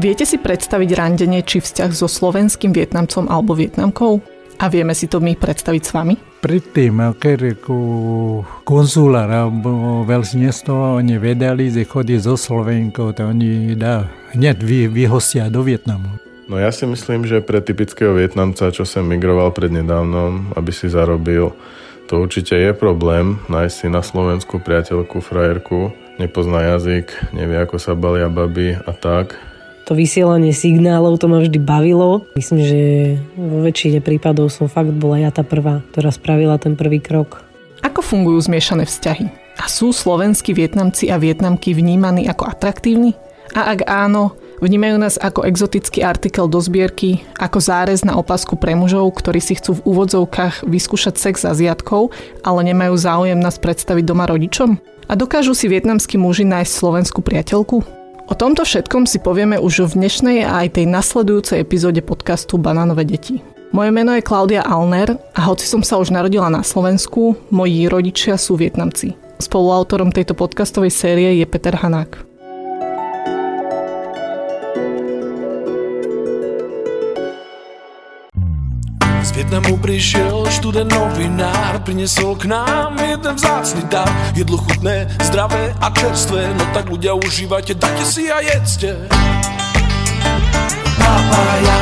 Viete si predstaviť randenie či vzťah so slovenským Vietnamcom alebo Vietnamkou? A vieme si to my predstaviť s vami? Predtým, keď konzulár alebo veľznectvo, oni vedeli, že chodí so Slovenkou, to oni dá hneď vy, vyhostia do Vietnamu. No ja si myslím, že pre typického Vietnamca, čo sem migroval prednedávnom, aby si zarobil, to určite je problém nájsť si na Slovensku priateľku, frajerku, nepozná jazyk, nevie ako sa balia baby a tak. To vysielanie signálov to ma vždy bavilo. Myslím, že vo väčšine prípadov som fakt bola ja tá prvá, ktorá spravila ten prvý krok. Ako fungujú zmiešané vzťahy? A sú slovenskí Vietnamci a Vietnamky vnímaní ako atraktívni? A ak áno, Vnímajú nás ako exotický artikel do zbierky, ako zárez na opasku pre mužov, ktorí si chcú v úvodzovkách vyskúšať sex s Aziatkou, ale nemajú záujem nás predstaviť doma rodičom? A dokážu si vietnamskí muži nájsť slovenskú priateľku? O tomto všetkom si povieme už v dnešnej a aj tej nasledujúcej epizóde podcastu Banánové deti. Moje meno je Klaudia Alner a hoci som sa už narodila na Slovensku, moji rodičia sú Vietnamci. Spoluautorom tejto podcastovej série je Peter Hanák. Vietnamu prišiel študent novinár Prinesol k nám jeden vzácny dar. Jedlo chutné, zdravé a čerstvé No tak ľudia užívajte, dajte si a jedzte. Papája,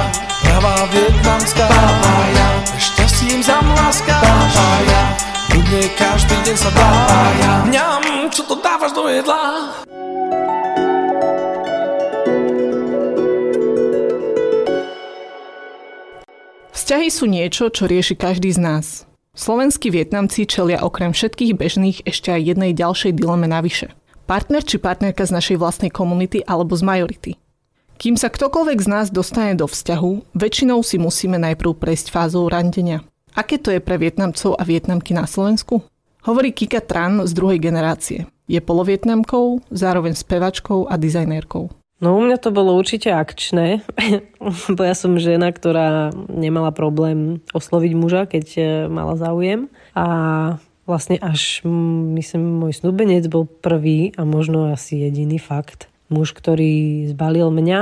pravá vietnamská. Papája, šťastím zamláská Papája, ľudne každý deň sa dá. Papája, mňam, čo to dávaš do jedla? Vzťahy sú niečo, čo rieši každý z nás. Slovenskí Vietnamci čelia okrem všetkých bežných ešte aj jednej ďalšej dileme navyše. Partner či partnerka z našej vlastnej komunity alebo z majority. Kým sa ktokoľvek z nás dostane do vzťahu, väčšinou si musíme najprv prejsť fázou randenia. Aké to je pre Vietnamcov a Vietnamky na Slovensku? Hovorí Kika Tran z druhej generácie. Je polovietnamkou, zároveň spevačkou a dizajnérkou. No u mňa to bolo určite akčné, bo ja som žena, ktorá nemala problém osloviť muža, keď e, mala záujem. A vlastne až, myslím, môj snúbenec bol prvý a možno asi jediný fakt. Muž, ktorý zbalil mňa,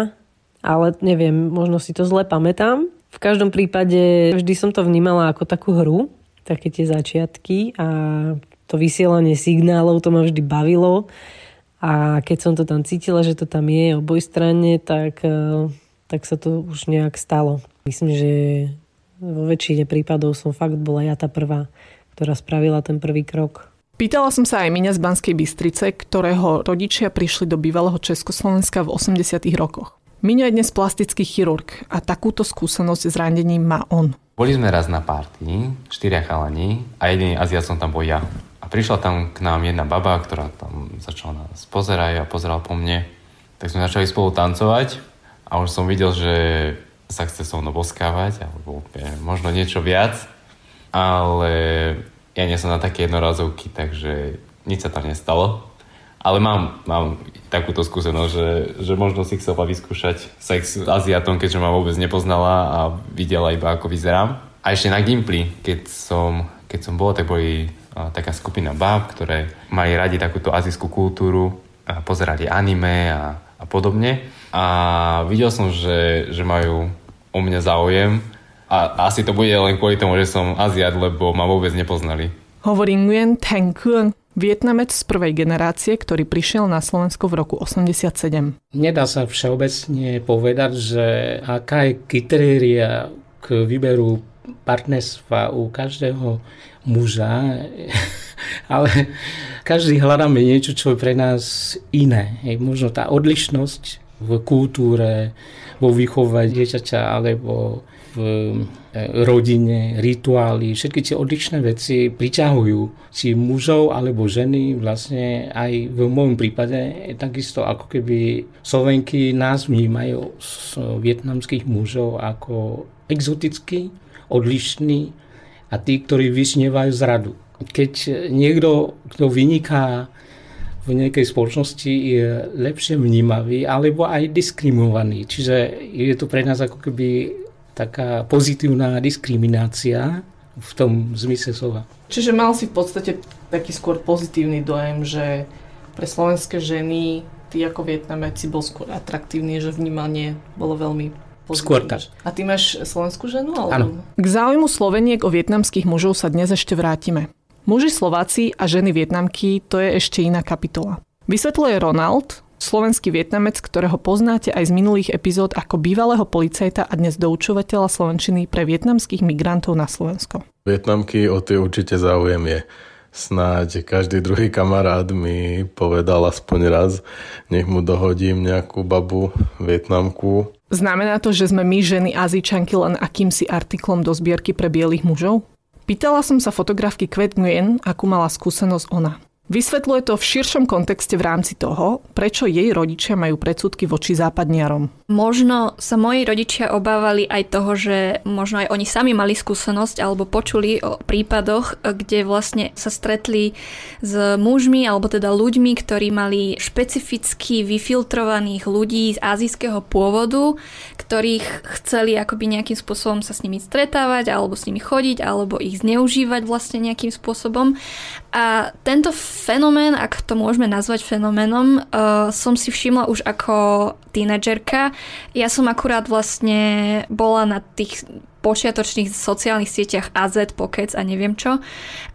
ale neviem, možno si to zle pamätám. V každom prípade vždy som to vnímala ako takú hru, také tie začiatky a to vysielanie signálov, to ma vždy bavilo a keď som to tam cítila, že to tam je oboj strane, tak, e, tak sa to už nejak stalo. Myslím, že vo väčšine prípadov som fakt bola ja tá prvá, ktorá spravila ten prvý krok. Pýtala som sa aj Miňa z Banskej Bystrice, ktorého rodičia prišli do bývalého Československa v 80 rokoch. Miňo je dnes plastický chirurg a takúto skúsenosť s randením má on. Boli sme raz na párty, štyria chalani a jediný Aziat som tam bol ja. A prišla tam k nám jedna baba, ktorá tam začala nás pozerať a pozeral po mne. Tak sme začali spolu tancovať a už som videl, že sa chce so mnou boskávať, alebo možno niečo viac. Ale ja nie som na také jednorazovky, takže nič sa tam nestalo. Ale mám, mám takúto skúsenosť, že, že možno si chcela vyskúšať sex s Aziatom, keďže ma vôbec nepoznala a videla iba ako vyzerám. A ešte na Gimply, keď som, keď som bol, tak boli taká skupina báb, ktoré mali radi takúto azijskú kultúru, a pozerali anime a, a podobne. A videl som, že, že majú o mňa záujem a asi to bude len kvôli tomu, že som Aziat, lebo ma vôbec nepoznali. Hovorí Nguyen Thanh Kuang, Vietnamec z prvej generácie, ktorý prišiel na Slovensko v roku 87. Nedá sa všeobecne povedať, že aká je kritéria k výberu partnerstva u každého muža, ale každý hľadáme niečo, čo je pre nás iné. Hej, možno tá odlišnosť v kultúre, vo výchove dieťaťa alebo v e, rodine, rituály, všetky tie odlišné veci priťahujú či mužov alebo ženy vlastne aj v môjom prípade takisto ako keby Slovenky nás vnímajú z vietnamských mužov ako exotický, odlišný a tí, ktorí vysnievajú zradu. Keď niekto, kto vyniká v nejakej spoločnosti, je lepšie vnímavý alebo aj diskriminovaný. Čiže je to pre nás ako keby taká pozitívna diskriminácia v tom zmysle slova. Čiže mal si v podstate taký skôr pozitívny dojem, že pre slovenské ženy ty ako Vietnamec si bol skôr atraktívny, že vnímanie bolo veľmi Skôr tak. A ty máš slovenskú ženu? Áno. K záujmu Sloveniek o vietnamských mužov sa dnes ešte vrátime. Muži Slováci a ženy Vietnamky to je ešte iná kapitola. Vysvetľuje Ronald, slovenský Vietnamec, ktorého poznáte aj z minulých epizód ako bývalého policajta a dnes doučovateľa slovenčiny pre vietnamských migrantov na Slovensko. Vietnamky o tie určite záujem je snáď každý druhý kamarát mi povedal aspoň raz, nech mu dohodím nejakú babu Vietnamku. Znamená to, že sme my ženy Azíčanky len akýmsi artiklom do zbierky pre bielých mužov? Pýtala som sa fotografky Kvet Nguyen, akú mala skúsenosť ona. Vysvetľuje to v širšom kontexte v rámci toho, prečo jej rodičia majú predsudky voči západniarom. Možno sa moji rodičia obávali aj toho, že možno aj oni sami mali skúsenosť alebo počuli o prípadoch, kde vlastne sa stretli s mužmi alebo teda ľuďmi, ktorí mali špecificky vyfiltrovaných ľudí z azijského pôvodu, ktorých chceli akoby nejakým spôsobom sa s nimi stretávať alebo s nimi chodiť alebo ich zneužívať vlastne nejakým spôsobom. A tento fenomén, ak to môžeme nazvať fenoménom, uh, som si všimla už ako tínedžerka. Ja som akurát vlastne bola na tých počiatočných sociálnych sieťach AZ, Pokec a neviem čo.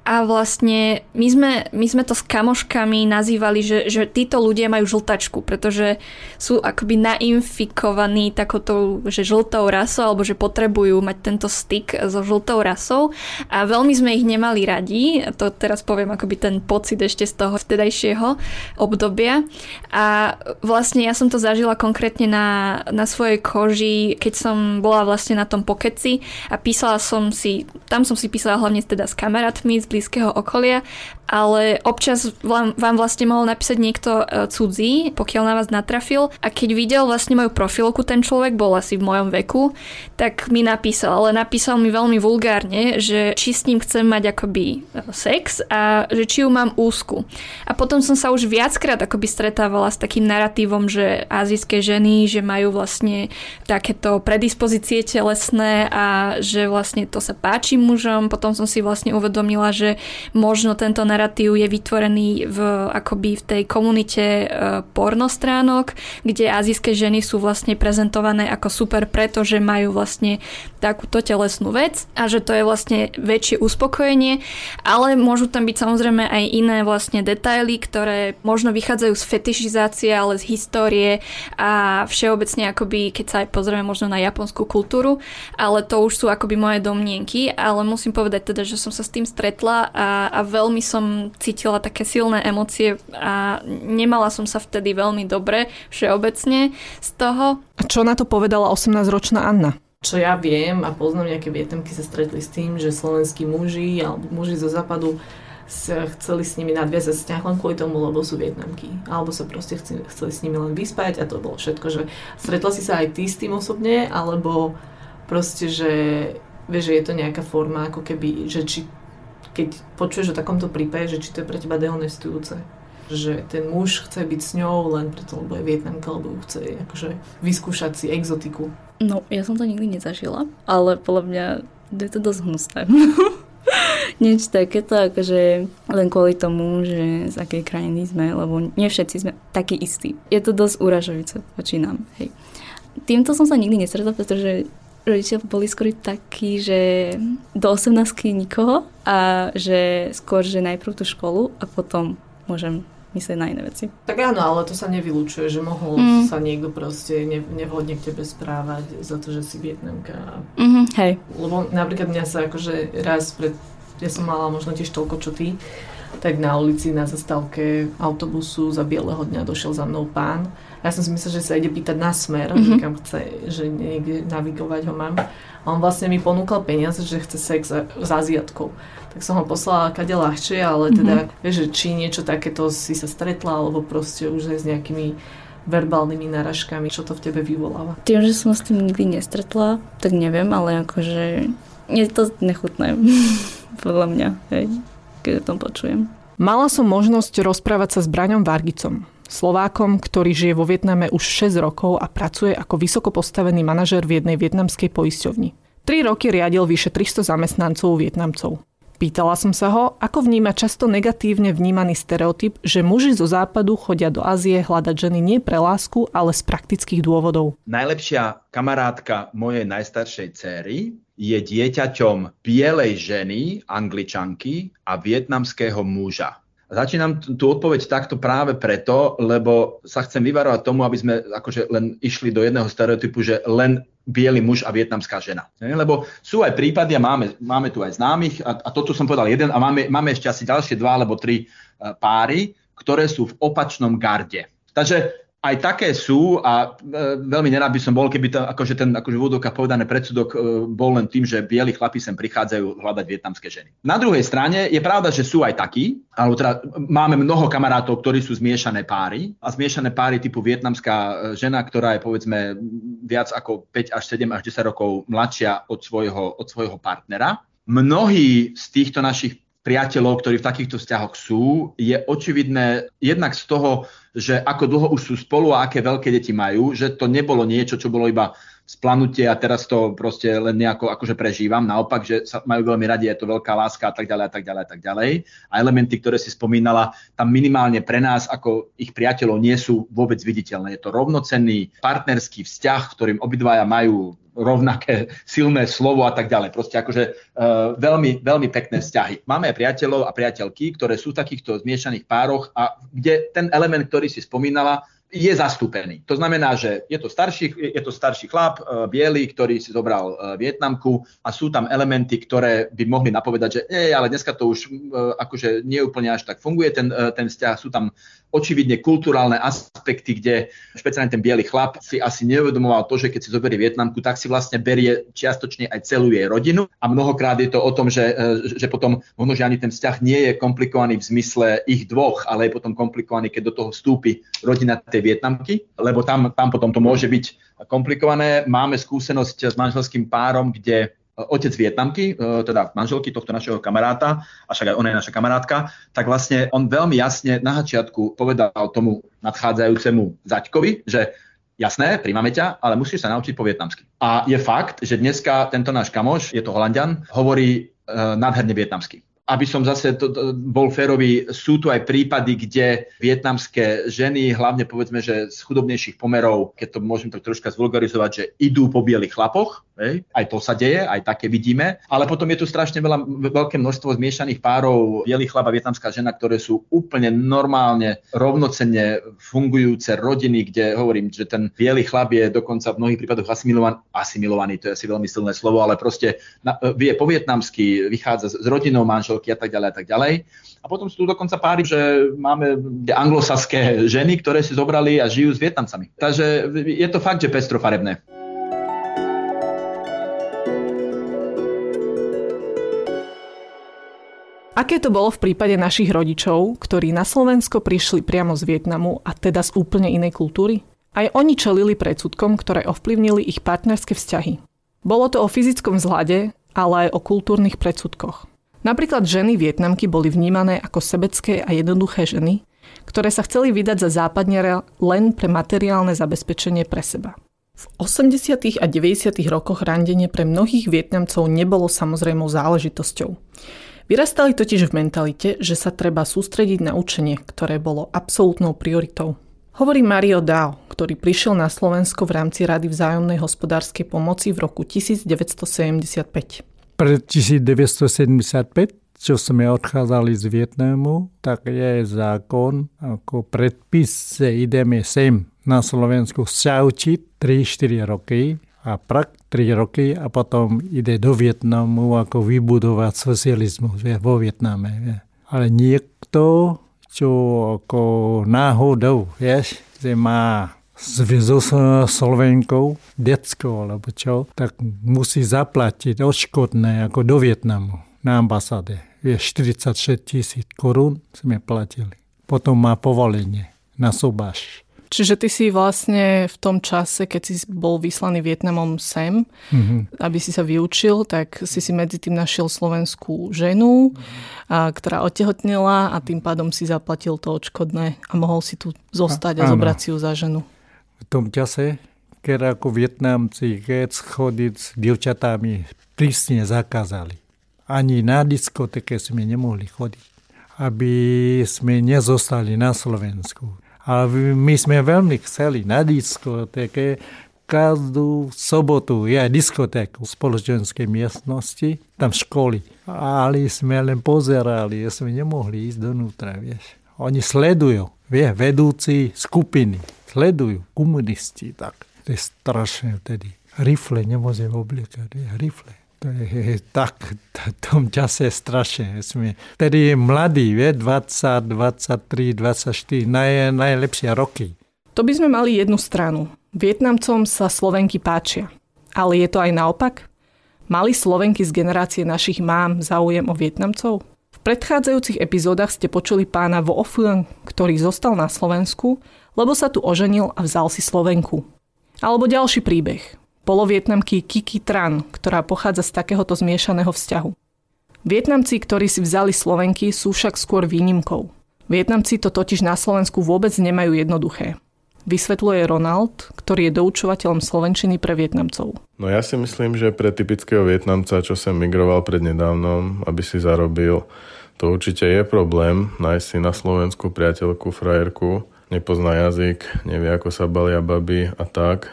A vlastne my sme, my sme to s kamoškami nazývali, že, že títo ľudia majú žltačku, pretože sú akoby nainfikovaní takouto, že žltou rasou, alebo že potrebujú mať tento styk so žltou rasou. A veľmi sme ich nemali radi. To teraz poviem akoby ten pocit ešte z toho vtedajšieho obdobia. A vlastne ja som to zažila konkrétne na, na svojej koži, keď som bola vlastne na tom pokeci a písala som si, tam som si písala hlavne teda s kamarátmi z blízkeho okolia ale občas vám, vlastne mohol napísať niekto e, cudzí, pokiaľ na vás natrafil a keď videl vlastne moju profilku, ten človek bol asi v mojom veku, tak mi napísal, ale napísal mi veľmi vulgárne, že či s ním chcem mať akoby e, sex a že či ju mám úzku. A potom som sa už viackrát akoby stretávala s takým narratívom, že azijské ženy, že majú vlastne takéto predispozície telesné a že vlastne to sa páči mužom. Potom som si vlastne uvedomila, že možno tento narratív je vytvorený v, akoby v tej komunite e, pornostránok, kde azijské ženy sú vlastne prezentované ako super, pretože majú vlastne takúto telesnú vec a že to je vlastne väčšie uspokojenie, ale môžu tam byť samozrejme aj iné vlastne detaily, ktoré možno vychádzajú z fetišizácie, ale z histórie a všeobecne akoby, keď sa aj pozrieme možno na japonskú kultúru, ale to už sú akoby moje domnienky, ale musím povedať teda, že som sa s tým stretla a, a veľmi som cítila také silné emócie a nemala som sa vtedy veľmi dobre všeobecne z toho. A čo na to povedala 18-ročná Anna? Čo ja viem a poznám nejaké vietemky sa stretli s tým, že slovenskí muži alebo muži zo západu sa chceli s nimi nadviazať vzťah len kvôli tomu, lebo sú Vietnamky. Alebo sa proste chceli, chceli s nimi len vyspať a to bolo všetko. Že stretla si sa aj ty s tým osobne, alebo proste, že vieš, že je to nejaká forma, ako keby, že či keď počuješ o takomto prípade, že či to je pre teba dehonestujúce že ten muž chce byť s ňou len preto, lebo je Vietnamka, lebo chce akože vyskúšať si exotiku. No, ja som to nikdy nezažila, ale podľa mňa je to dosť hnusné. Niečo takéto, akože len kvôli tomu, že z akej krajiny sme, lebo nie všetci sme takí istí. Je to dosť uražujúce voči nám, hej. Týmto som sa nikdy nestretla, pretože rodičia boli skôr takí, že do 18 nikoho a že skôr, že najprv tú školu a potom môžem myslieť na iné veci. Tak áno, ale to sa nevylučuje, že mohol mm. sa niekto proste ne, nevhodne k tebe správať za to, že si Vietnamka. Mm-hmm, hej. Lebo napríklad mňa sa akože raz pred, ja som mala možno tiež toľko čo ty, tak na ulici na zastávke autobusu za bieleho dňa došiel za mnou pán ja som si myslela, že sa ide pýtať na smer, mm-hmm. že kam chce, že niekde navigovať ho mám. A on vlastne mi ponúkal peniaze, že chce sex s Aziatkou. Tak som ho poslala kade ľahšie, ale teda, mm-hmm. vieš, že či niečo takéto si sa stretla, alebo proste už aj s nejakými verbálnymi náražkami, čo to v tebe vyvoláva? Tým, že som s tým nikdy nestretla, tak neviem, ale akože je to nechutné, podľa mňa, hej, keď o tom počujem. Mala som možnosť rozprávať sa s Braňom Vargicom, Slovákom, ktorý žije vo Vietname už 6 rokov a pracuje ako vysoko postavený manažer v jednej vietnamskej poisťovni. 3 roky riadil vyše 300 zamestnancov Vietnamcov. Pýtala som sa ho, ako vníma často negatívne vnímaný stereotyp, že muži zo západu chodia do Ázie hľadať ženy nie pre lásku, ale z praktických dôvodov. Najlepšia kamarátka mojej najstaršej céry je dieťaťom bielej ženy, angličanky a vietnamského muža. Začínam tú odpoveď takto práve preto, lebo sa chcem vyvarovať tomu, aby sme akože len išli do jedného stereotypu, že len biely muž a vietnamská žena. Lebo sú aj prípady a máme, máme tu aj známych a, a toto som povedal jeden a máme, máme ešte asi ďalšie dva alebo tri e, páry, ktoré sú v opačnom garde. Takže aj také sú a e, veľmi nerád by som bol, keby to, akože ten akože v povedané predsudok e, bol len tým, že bieli chlapi sem prichádzajú hľadať vietnamské ženy. Na druhej strane je pravda, že sú aj takí, alebo teda máme mnoho kamarátov, ktorí sú zmiešané páry a zmiešané páry typu vietnamská e, žena, ktorá je povedzme viac ako 5 až 7 až 10 rokov mladšia od svojho, od svojho partnera. Mnohí z týchto našich priateľov, ktorí v takýchto vzťahoch sú, je očividné jednak z toho, že ako dlho už sú spolu a aké veľké deti majú, že to nebolo niečo, čo bolo iba splanutie a teraz to proste len nejako akože prežívam. Naopak, že sa majú veľmi radi, je to veľká láska a tak ďalej a tak ďalej a tak ďalej. A elementy, ktoré si spomínala, tam minimálne pre nás ako ich priateľov nie sú vôbec viditeľné. Je to rovnocenný partnerský vzťah, ktorým obidvaja majú rovnaké silné slovo a tak ďalej. Proste akože uh, veľmi, veľmi pekné vzťahy. Máme aj priateľov a priateľky, ktoré sú v takýchto zmiešaných pároch a kde ten element, ktorý si spomínala, je zastúpený. To znamená, že je to starší, je to starší chlap, e, biely, ktorý si zobral e, Vietnamku a sú tam elementy, ktoré by mohli napovedať, že nie, ale dneska to už e, akože nie úplne až tak funguje ten, ten vzťah. Sú tam očividne kulturálne aspekty, kde špeciálne ten biely chlap si asi neuvedomoval to, že keď si zoberie Vietnamku, tak si vlastne berie čiastočne aj celú jej rodinu a mnohokrát je to o tom, že, že potom možno, že ani ten vzťah nie je komplikovaný v zmysle ich dvoch, ale je potom komplikovaný, keď do toho vstúpi rodina tej Vietnamky, lebo tam, tam potom to môže byť komplikované. Máme skúsenosť s manželským párom, kde e, otec Vietnamky, e, teda manželky tohto našeho kamaráta, a však aj ona je naša kamarátka, tak vlastne on veľmi jasne na začiatku povedal tomu nadchádzajúcemu zaťkovi, že jasné, príjmame ťa, ale musíš sa naučiť po vietnamsky. A je fakt, že dneska tento náš kamoš, je to Holandian, hovorí e, nádherne vietnamsky aby som zase to, to, bol férový, sú tu aj prípady, kde vietnamské ženy, hlavne povedzme, že z chudobnejších pomerov, keď to môžem tak troška zvulgarizovať, že idú po bielých chlapoch, hej? aj to sa deje, aj také vidíme, ale potom je tu strašne veľa, veľké množstvo zmiešaných párov, bielý chlap a vietnamská žena, ktoré sú úplne normálne, rovnocenne fungujúce rodiny, kde hovorím, že ten biely chlap je dokonca v mnohých prípadoch asimilovaný, asimilovaný, to je asi veľmi silné slovo, ale proste na, vie po vietnamsky, vychádza s rodinou manžel manželky a tak ďalej a tak ďalej. A potom sú tu dokonca páry, že máme anglosaské ženy, ktoré si zobrali a žijú s Vietnamcami. Takže je to fakt, že pestrofarebné. Aké to bolo v prípade našich rodičov, ktorí na Slovensko prišli priamo z Vietnamu a teda z úplne inej kultúry? Aj oni čelili predsudkom, ktoré ovplyvnili ich partnerské vzťahy. Bolo to o fyzickom vzhľade, ale aj o kultúrnych predsudkoch. Napríklad ženy Vietnamky boli vnímané ako sebecké a jednoduché ženy, ktoré sa chceli vydať za západniara len pre materiálne zabezpečenie pre seba. V 80. a 90. rokoch randenie pre mnohých Vietnamcov nebolo samozrejmou záležitosťou. Vyrastali totiž v mentalite, že sa treba sústrediť na učenie, ktoré bolo absolútnou prioritou. Hovorí Mario Dao, ktorý prišiel na Slovensko v rámci Rady vzájomnej hospodárskej pomoci v roku 1975 pred 1975, čo sme odchádzali z Vietnamu, tak je zákon ako predpis, že ideme sem na Slovensku sa učiť 3-4 roky a prak 3 roky a potom ide do Vietnamu ako vybudovať socializmus vo Vietname. Ale niekto, čo ako náhodou, vieš, že má so Slovenkou, decko alebo čo, tak musí zaplatiť odškodné ako do Vietnamu na ambasáde. Je 46 tisíc korún sme platili. Potom má povolenie na sobáš. Čiže ty si vlastne v tom čase, keď si bol vyslaný Vietnamom sem, mm-hmm. aby si sa vyučil, tak si si medzi tým našiel slovenskú ženu, a, ktorá otehotnila a tým pádom si zaplatil to odškodné a mohol si tu zostať a, a zobrať si ju za ženu v tom čase, keď ako Vietnamci, keď chodiť s dievčatami prísne zakázali. Ani na diskoteke sme nemohli chodiť, aby sme nezostali na Slovensku. A my sme veľmi chceli na diskoteke, každú sobotu je diskotéku v spoločenskej miestnosti, tam školy. Ale sme len pozerali, sme nemohli ísť donútra, vieš. Oni sledujú, vie, vedúci skupiny, sledujú komunisti, tak. To je strašné vtedy. Rifle nemôžem obliekať, rifle. Tak, v tom čase strašne. Sme, tedy mladí, vie, 20, 23, 24, naj, najlepšie roky. To by sme mali jednu stranu. Vietnamcom sa Slovenky páčia. Ale je to aj naopak? Mali Slovenky z generácie našich mám záujem o Vietnamcov? V predchádzajúcich epizódach ste počuli pána Vo Ofuen, ktorý zostal na Slovensku, lebo sa tu oženil a vzal si Slovenku. Alebo ďalší príbeh polovietnamky Kiki Tran, ktorá pochádza z takéhoto zmiešaného vzťahu. Vietnamci, ktorí si vzali Slovenky, sú však skôr výnimkou. Vietnamci to totiž na Slovensku vôbec nemajú jednoduché. Vysvetľuje Ronald, ktorý je doučovateľom slovenčiny pre Vietnamcov. No ja si myslím, že pre typického Vietnamca, čo sem migroval prednedávnom, aby si zarobil, to určite je problém nájsť si na Slovensku priateľku, frajerku, nepozná jazyk, nevie ako sa balia baby a tak.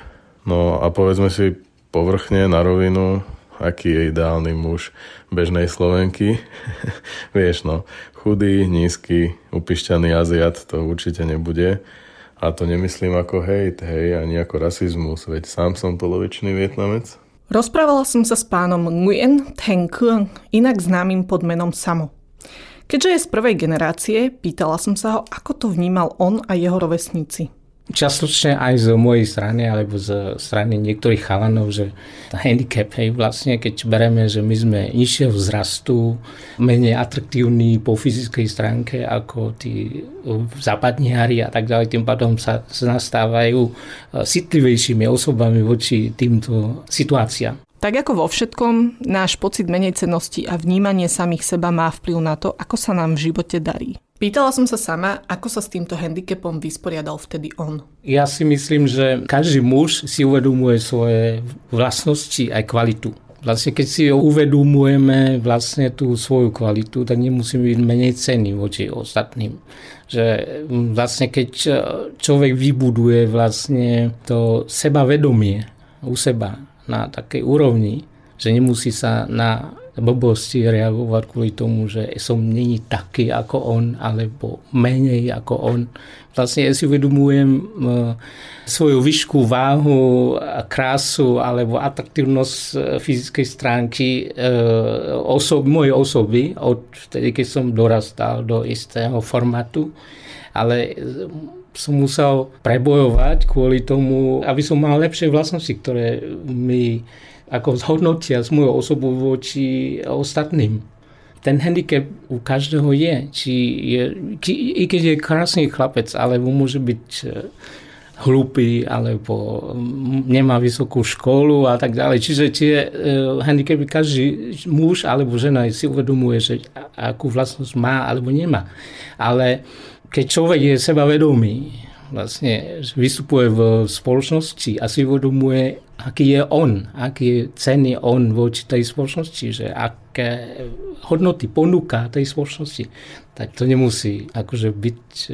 No a povedzme si povrchne na rovinu, aký je ideálny muž bežnej Slovenky. Vieš no, chudý, nízky, upišťaný Aziat to určite nebude. A to nemyslím ako hejt, hej, ani ako rasizmus, veď sám som polovičný Vietnamec. Rozprávala som sa s pánom Nguyen Theng Kuang, inak známym pod menom Samo. Keďže je z prvej generácie, pýtala som sa ho, ako to vnímal on a jeho rovesníci. Častočne aj z mojej strany alebo z strany niektorých chalanov, že handicap, hej, vlastne keď bereme, že my sme nižšieho vzrastu, menej atraktívni po fyzickej stránke ako tí západniari a tak ďalej, tým pádom sa nastávajú citlivejšími osobami voči týmto situáciám. Tak ako vo všetkom, náš pocit menej cenosti a vnímanie samých seba má vplyv na to, ako sa nám v živote darí. Pýtala som sa sama, ako sa s týmto handicapom vysporiadal vtedy on. Ja si myslím, že každý muž si uvedomuje svoje vlastnosti aj kvalitu. Vlastne keď si uvedomujeme vlastne tú svoju kvalitu, tak nemusíme byť menej cenný voči ostatným. Že vlastne keď človek vybuduje vlastne to sebavedomie u seba na takej úrovni, že nemusí sa na blbosti reagovať kvôli tomu, že som není taký ako on, alebo menej ako on. Vlastne ja si uvedomujem e, svoju vyškú váhu, krásu alebo atraktívnosť e, fyzickej stránky e, osob, mojej osoby od vtedy, keď som dorastal do istého formátu. Ale som musel prebojovať kvôli tomu, aby som mal lepšie vlastnosti, ktoré mi ako zhodnotia z mojou osobu voči ostatným. Ten handicap u každého je. Či je I keď je krásny chlapec, alebo môže byť e, hlupý, alebo nemá vysokú školu a tak ďalej. Čiže tie uh, handicapy každý muž alebo žena si uvedomuje, že akú vlastnosť má alebo nemá. Ale keď človek je sebavedomý, vlastne vystupuje v spoločnosti a si uvedomuje, aký je on, aký je cenný on voči tej spoločnosti, že aké hodnoty ponúka tej spoločnosti, tak to nemusí akože byť e,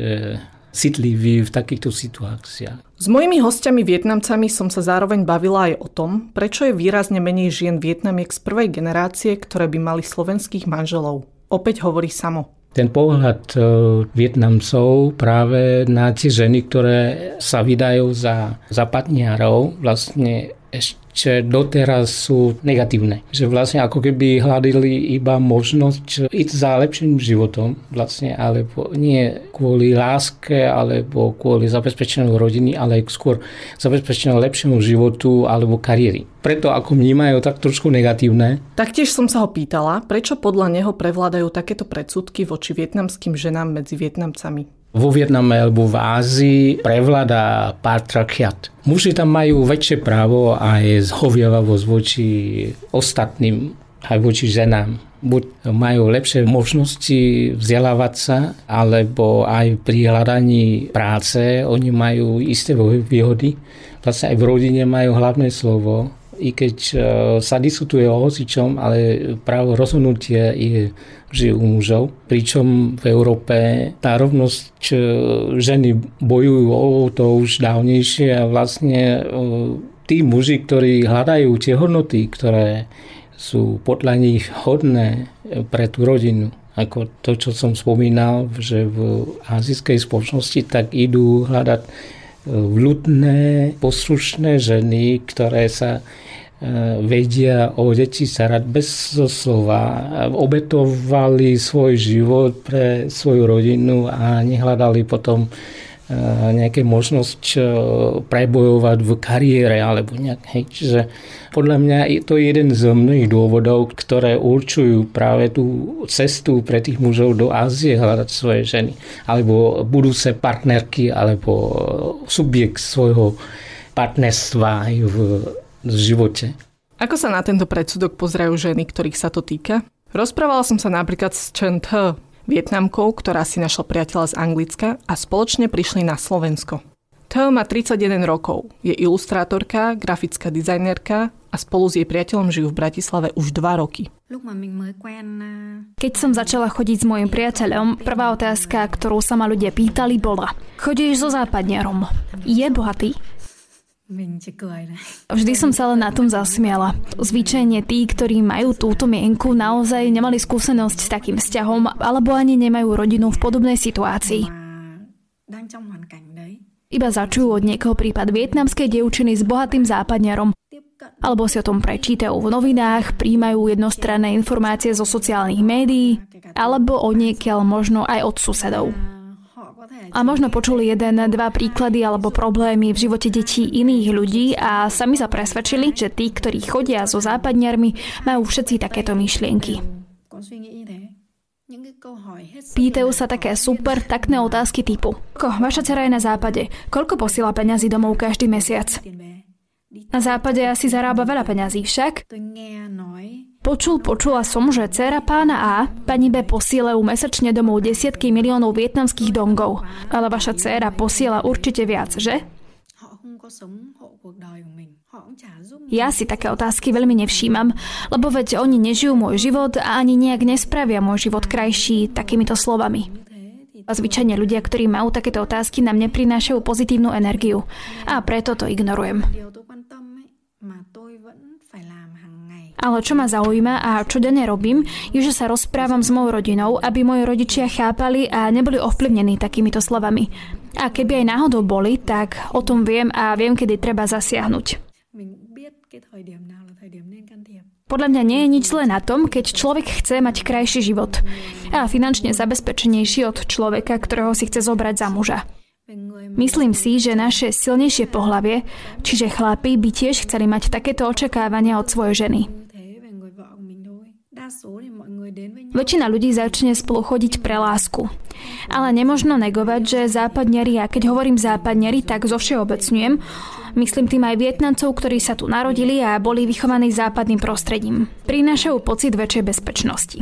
citlivý v takýchto situáciách. S mojimi hostiami Vietnamcami som sa zároveň bavila aj o tom, prečo je výrazne menej žien Vietnamiek z prvej generácie, ktoré by mali slovenských manželov. Opäť hovorí samo ten pohľad e, Vietnamcov práve na tie ženy, ktoré sa vydajú za zapadniarov, vlastne ešte doteraz sú negatívne. Že vlastne ako keby hľadili iba možnosť ísť za lepším životom, vlastne, alebo nie kvôli láske, alebo kvôli zabezpečeniu rodiny, ale skôr zabezpečeniu lepšiemu životu alebo kariéry. Preto ako vnímajú tak trošku negatívne. Taktiež som sa ho pýtala, prečo podľa neho prevládajú takéto predsudky voči vietnamským ženám medzi Vietnamcami vo Vietname alebo v Ázii prevláda patriarchiat. Muži tam majú väčšie právo a je zhovievavosť voči ostatným, aj voči ženám. Buď majú lepšie možnosti vzdelávať sa, alebo aj pri hľadaní práce oni majú isté výhody. Vlastne aj v rodine majú hlavné slovo i keď sa diskutuje o hocičom, ale právo rozhodnutie je vždy u mužov. Pričom v Európe tá rovnosť ženy bojujú o to už dávnejšie a vlastne tí muži, ktorí hľadajú tie hodnoty, ktoré sú podľa nich hodné pre tú rodinu, ako to, čo som spomínal, že v azijskej spoločnosti tak idú hľadať e, vľudné, poslušné ženy, ktoré sa e, vedia o deti starať bez slova, obetovali svoj život pre svoju rodinu a nehľadali potom nejaké možnosť prebojovať v kariére alebo nejak. Hej. Čiže podľa mňa je to jeden z mnohých dôvodov, ktoré určujú práve tú cestu pre tých mužov do Ázie hľadať svoje ženy alebo budúce partnerky alebo subjekt svojho partnerstva aj v živote. Ako sa na tento predsudok pozerajú ženy, ktorých sa to týka? Rozprávala som sa napríklad s Chen He, Vietnamkou, ktorá si našla priateľa z Anglicka a spoločne prišli na Slovensko. Teo má 31 rokov, je ilustrátorka, grafická dizajnerka a spolu s jej priateľom žijú v Bratislave už 2 roky. Keď som začala chodiť s mojim priateľom, prvá otázka, ktorú sa ma ľudia pýtali, bola Chodíš so západňarom? Je bohatý? Vždy som sa len na tom zasmiala. Zvyčajne tí, ktorí majú túto mienku, naozaj nemali skúsenosť s takým vzťahom alebo ani nemajú rodinu v podobnej situácii. Iba začujú od niekoho prípad vietnamskej dievčiny s bohatým západňarom alebo si o tom prečítajú v novinách, príjmajú jednostranné informácie zo sociálnych médií alebo od niekiaľ možno aj od susedov. A možno počuli jeden, dva príklady alebo problémy v živote detí iných ľudí a sami sa presvedčili, že tí, ktorí chodia so západňarmi, majú všetci takéto myšlienky. Pýtajú sa také super takné otázky typu Ko, vaša dcera je na západe. Koľko posiela peňazí domov každý mesiac? Na západe asi zarába veľa peňazí však. Počul, počula som, že dcera pána A, pani B posielajú mesačne domov desiatky miliónov vietnamských dongov. Ale vaša dcera posiela určite viac, že? Ja si také otázky veľmi nevšímam, lebo veď oni nežijú môj život a ani nejak nespravia môj život krajší takýmito slovami. A zvyčajne ľudia, ktorí majú takéto otázky, nám neprinášajú pozitívnu energiu. A preto to ignorujem. Ale čo ma zaujíma a čo denne robím, je, že sa rozprávam s mojou rodinou, aby moji rodičia chápali a neboli ovplyvnení takýmito slovami. A keby aj náhodou boli, tak o tom viem a viem, kedy treba zasiahnuť. Podľa mňa nie je nič zlé na tom, keď človek chce mať krajší život a finančne zabezpečenejší od človeka, ktorého si chce zobrať za muža. Myslím si, že naše silnejšie pohlavie, čiže chlapi, by tiež chceli mať takéto očakávania od svojej ženy. Väčšina ľudí začne spolu chodiť pre lásku. Ale nemožno negovať, že západňari, a keď hovorím západňari, tak zo všeobecňujem, Myslím tým aj Vietnamcov, ktorí sa tu narodili a boli vychovaní západným prostredím. Prinášajú pocit väčšej bezpečnosti.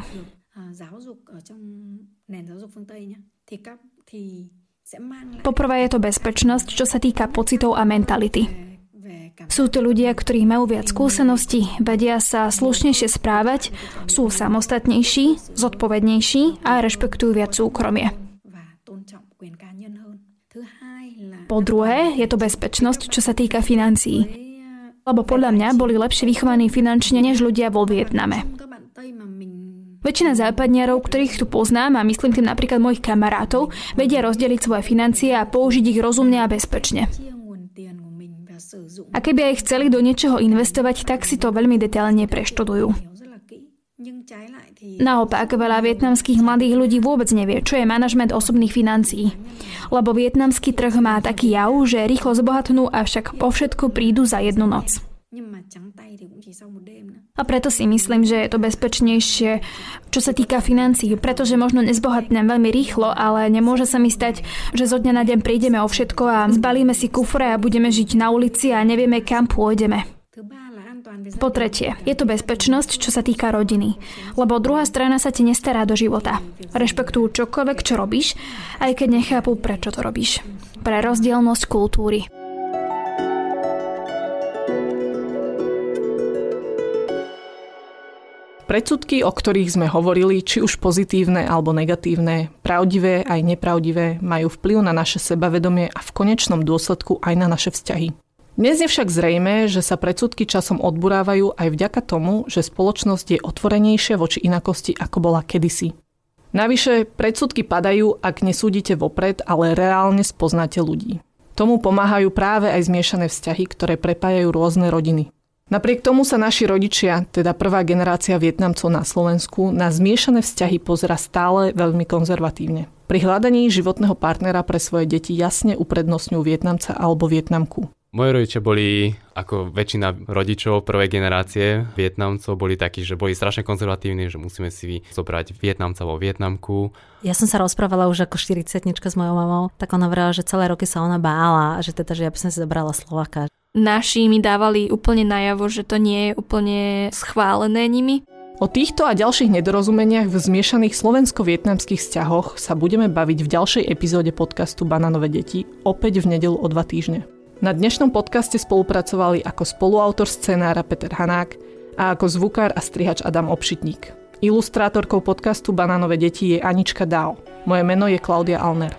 Poprvé je to bezpečnosť, čo sa týka pocitov a mentality. Sú to ľudia, ktorí majú viac skúseností, vedia sa slušnejšie správať, sú samostatnejší, zodpovednejší a rešpektujú viac súkromie. Po druhé, je to bezpečnosť, čo sa týka financií. Lebo podľa mňa boli lepšie vychovaní finančne než ľudia vo Vietname. Väčšina západniarov, ktorých tu poznám, a myslím tým napríklad mojich kamarátov, vedia rozdeliť svoje financie a použiť ich rozumne a bezpečne. A keby aj chceli do niečoho investovať, tak si to veľmi detailne preštudujú. Naopak, veľa vietnamských mladých ľudí vôbec nevie, čo je manažment osobných financií. Lebo vietnamský trh má taký jav, že rýchlo zbohatnú, avšak po všetko prídu za jednu noc. A preto si myslím, že je to bezpečnejšie, čo sa týka financií, pretože možno nezbohatnem veľmi rýchlo, ale nemôže sa mi stať, že zo dňa na deň prídeme o všetko a zbalíme si kufre a budeme žiť na ulici a nevieme, kam pôjdeme. Po tretie, je to bezpečnosť, čo sa týka rodiny. Lebo druhá strana sa ti nestará do života. Rešpektujú čokoľvek, čo robíš, aj keď nechápu, prečo to robíš. Pre rozdielnosť kultúry. Predsudky, o ktorých sme hovorili, či už pozitívne alebo negatívne, pravdivé aj nepravdivé, majú vplyv na naše sebavedomie a v konečnom dôsledku aj na naše vzťahy. Dnes je však zrejme, že sa predsudky časom odburávajú aj vďaka tomu, že spoločnosť je otvorenejšia voči inakosti ako bola kedysi. Navyše, predsudky padajú, ak nesúdite vopred, ale reálne spoznáte ľudí. Tomu pomáhajú práve aj zmiešané vzťahy, ktoré prepájajú rôzne rodiny. Napriek tomu sa naši rodičia, teda prvá generácia Vietnamcov na Slovensku, na zmiešané vzťahy pozera stále veľmi konzervatívne. Pri hľadaní životného partnera pre svoje deti jasne uprednostňujú Vietnamca alebo Vietnamku. Moji rodičia boli, ako väčšina rodičov prvej generácie Vietnamcov, boli takí, že boli strašne konzervatívni, že musíme si zobrať Vietnamca vo Vietnamku. Ja som sa rozprávala už ako 40 s mojou mamou, tak ona hovorila, že celé roky sa ona bála, že teda, že ja by som si zobrala Slovaka naši mi dávali úplne najavo, že to nie je úplne schválené nimi. O týchto a ďalších nedorozumeniach v zmiešaných slovensko-vietnamských vzťahoch sa budeme baviť v ďalšej epizóde podcastu Bananové deti opäť v nedelu o dva týždne. Na dnešnom podcaste spolupracovali ako spoluautor scenára Peter Hanák a ako zvukár a strihač Adam Obšitník. Ilustrátorkou podcastu Bananové deti je Anička Dao. Moje meno je Klaudia Alner.